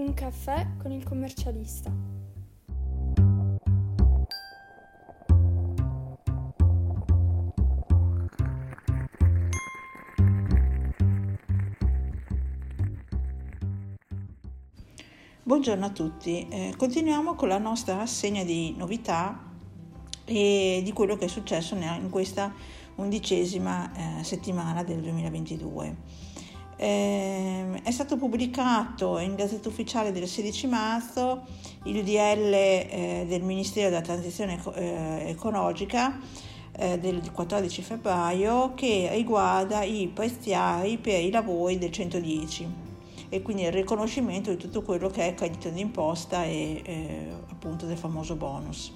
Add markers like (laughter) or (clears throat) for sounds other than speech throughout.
Un caffè con il commercialista. Buongiorno a tutti, eh, continuiamo con la nostra rassegna di novità e di quello che è successo in questa undicesima eh, settimana del 2022. Eh, è stato pubblicato in Gazzetta Ufficiale del 16 marzo il DL eh, del Ministero della Transizione eh, Ecologica eh, del 14 febbraio che riguarda i prestiari per i lavori del 110 e quindi il riconoscimento di tutto quello che è credito d'imposta e eh, appunto del famoso bonus.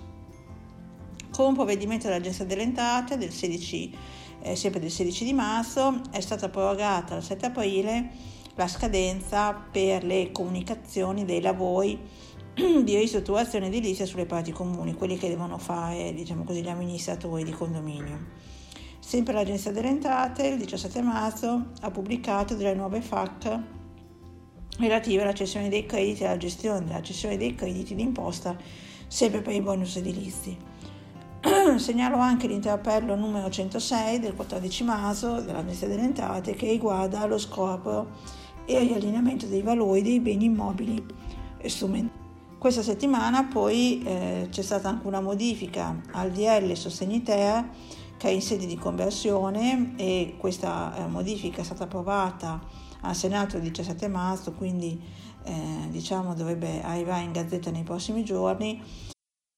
Con provvedimento dell'Agenzia delle Entrate del 16, eh, sempre del 16 di marzo è stata prorogata al 7 aprile la scadenza per le comunicazioni dei lavori di ristrutturazione edilizia sulle parti comuni, quelli che devono fare diciamo così, gli amministratori di condominio. Sempre l'Agenzia delle Entrate il 17 marzo ha pubblicato delle nuove FAC relative alla cessione dei crediti e alla gestione della cessione dei crediti d'imposta sempre per i bonus edilizi. (clears throat) Segnalo anche l'interpello numero 106 del 14 marzo dell'Amministrazione delle Entrate che riguarda lo scorporo e il riallineamento dei valori dei beni immobili e strumenti. Questa settimana poi eh, c'è stata anche una modifica al DL Sostenitera che è in sede di conversione e questa eh, modifica è stata approvata al Senato il 17 marzo, quindi eh, diciamo dovrebbe arrivare in gazzetta nei prossimi giorni.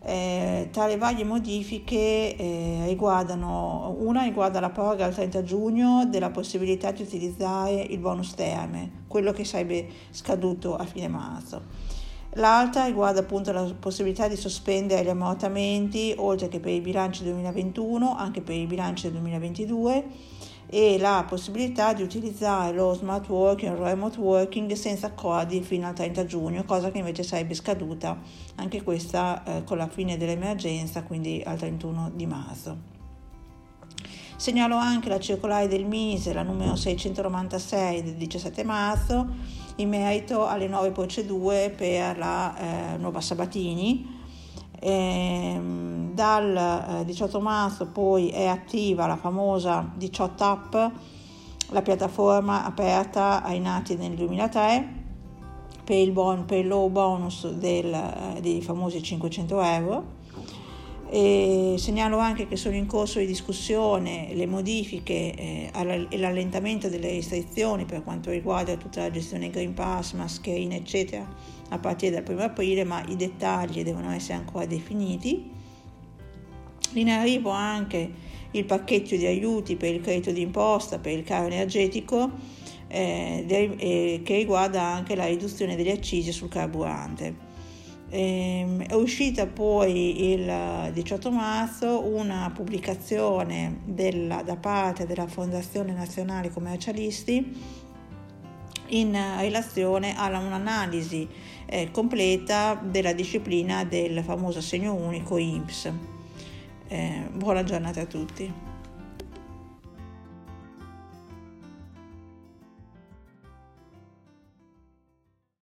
Eh, tra le varie modifiche eh, riguardano, una riguarda la proroga al 30 giugno della possibilità di utilizzare il bonus terme, quello che sarebbe scaduto a fine marzo. L'altra riguarda appunto la possibilità di sospendere gli ammortamenti oltre che per i bilanci 2021 anche per i bilanci del 2022 e la possibilità di utilizzare lo smart working il remote working senza accordi fino al 30 giugno, cosa che invece sarebbe scaduta anche questa eh, con la fine dell'emergenza, quindi al 31 di marzo. Segnalo anche la circolare del Mise, la numero 696 del 17 marzo, in merito alle nuove procedure per la eh, nuova Sabatini. Ehm, dal 18 eh, marzo poi è attiva la famosa 18 app, la piattaforma aperta ai nati nel 2003 per il, bon, per il low bonus del, eh, dei famosi 500 euro. E segnalo anche che sono in corso di discussione le modifiche eh, e l'allentamento delle restrizioni per quanto riguarda tutta la gestione Green Pass, mascherine eccetera a partire dal 1 aprile, ma i dettagli devono essere ancora definiti. In arrivo anche il pacchetto di aiuti per il credito d'imposta, per il caro energetico, eh, eh, che riguarda anche la riduzione delle accise sul carburante. Eh, è uscita poi il 18 marzo una pubblicazione della, da parte della Fondazione Nazionale Commercialisti in relazione a un'analisi eh, completa della disciplina del famoso assegno unico IMSS. Eh, buona giornata a tutti.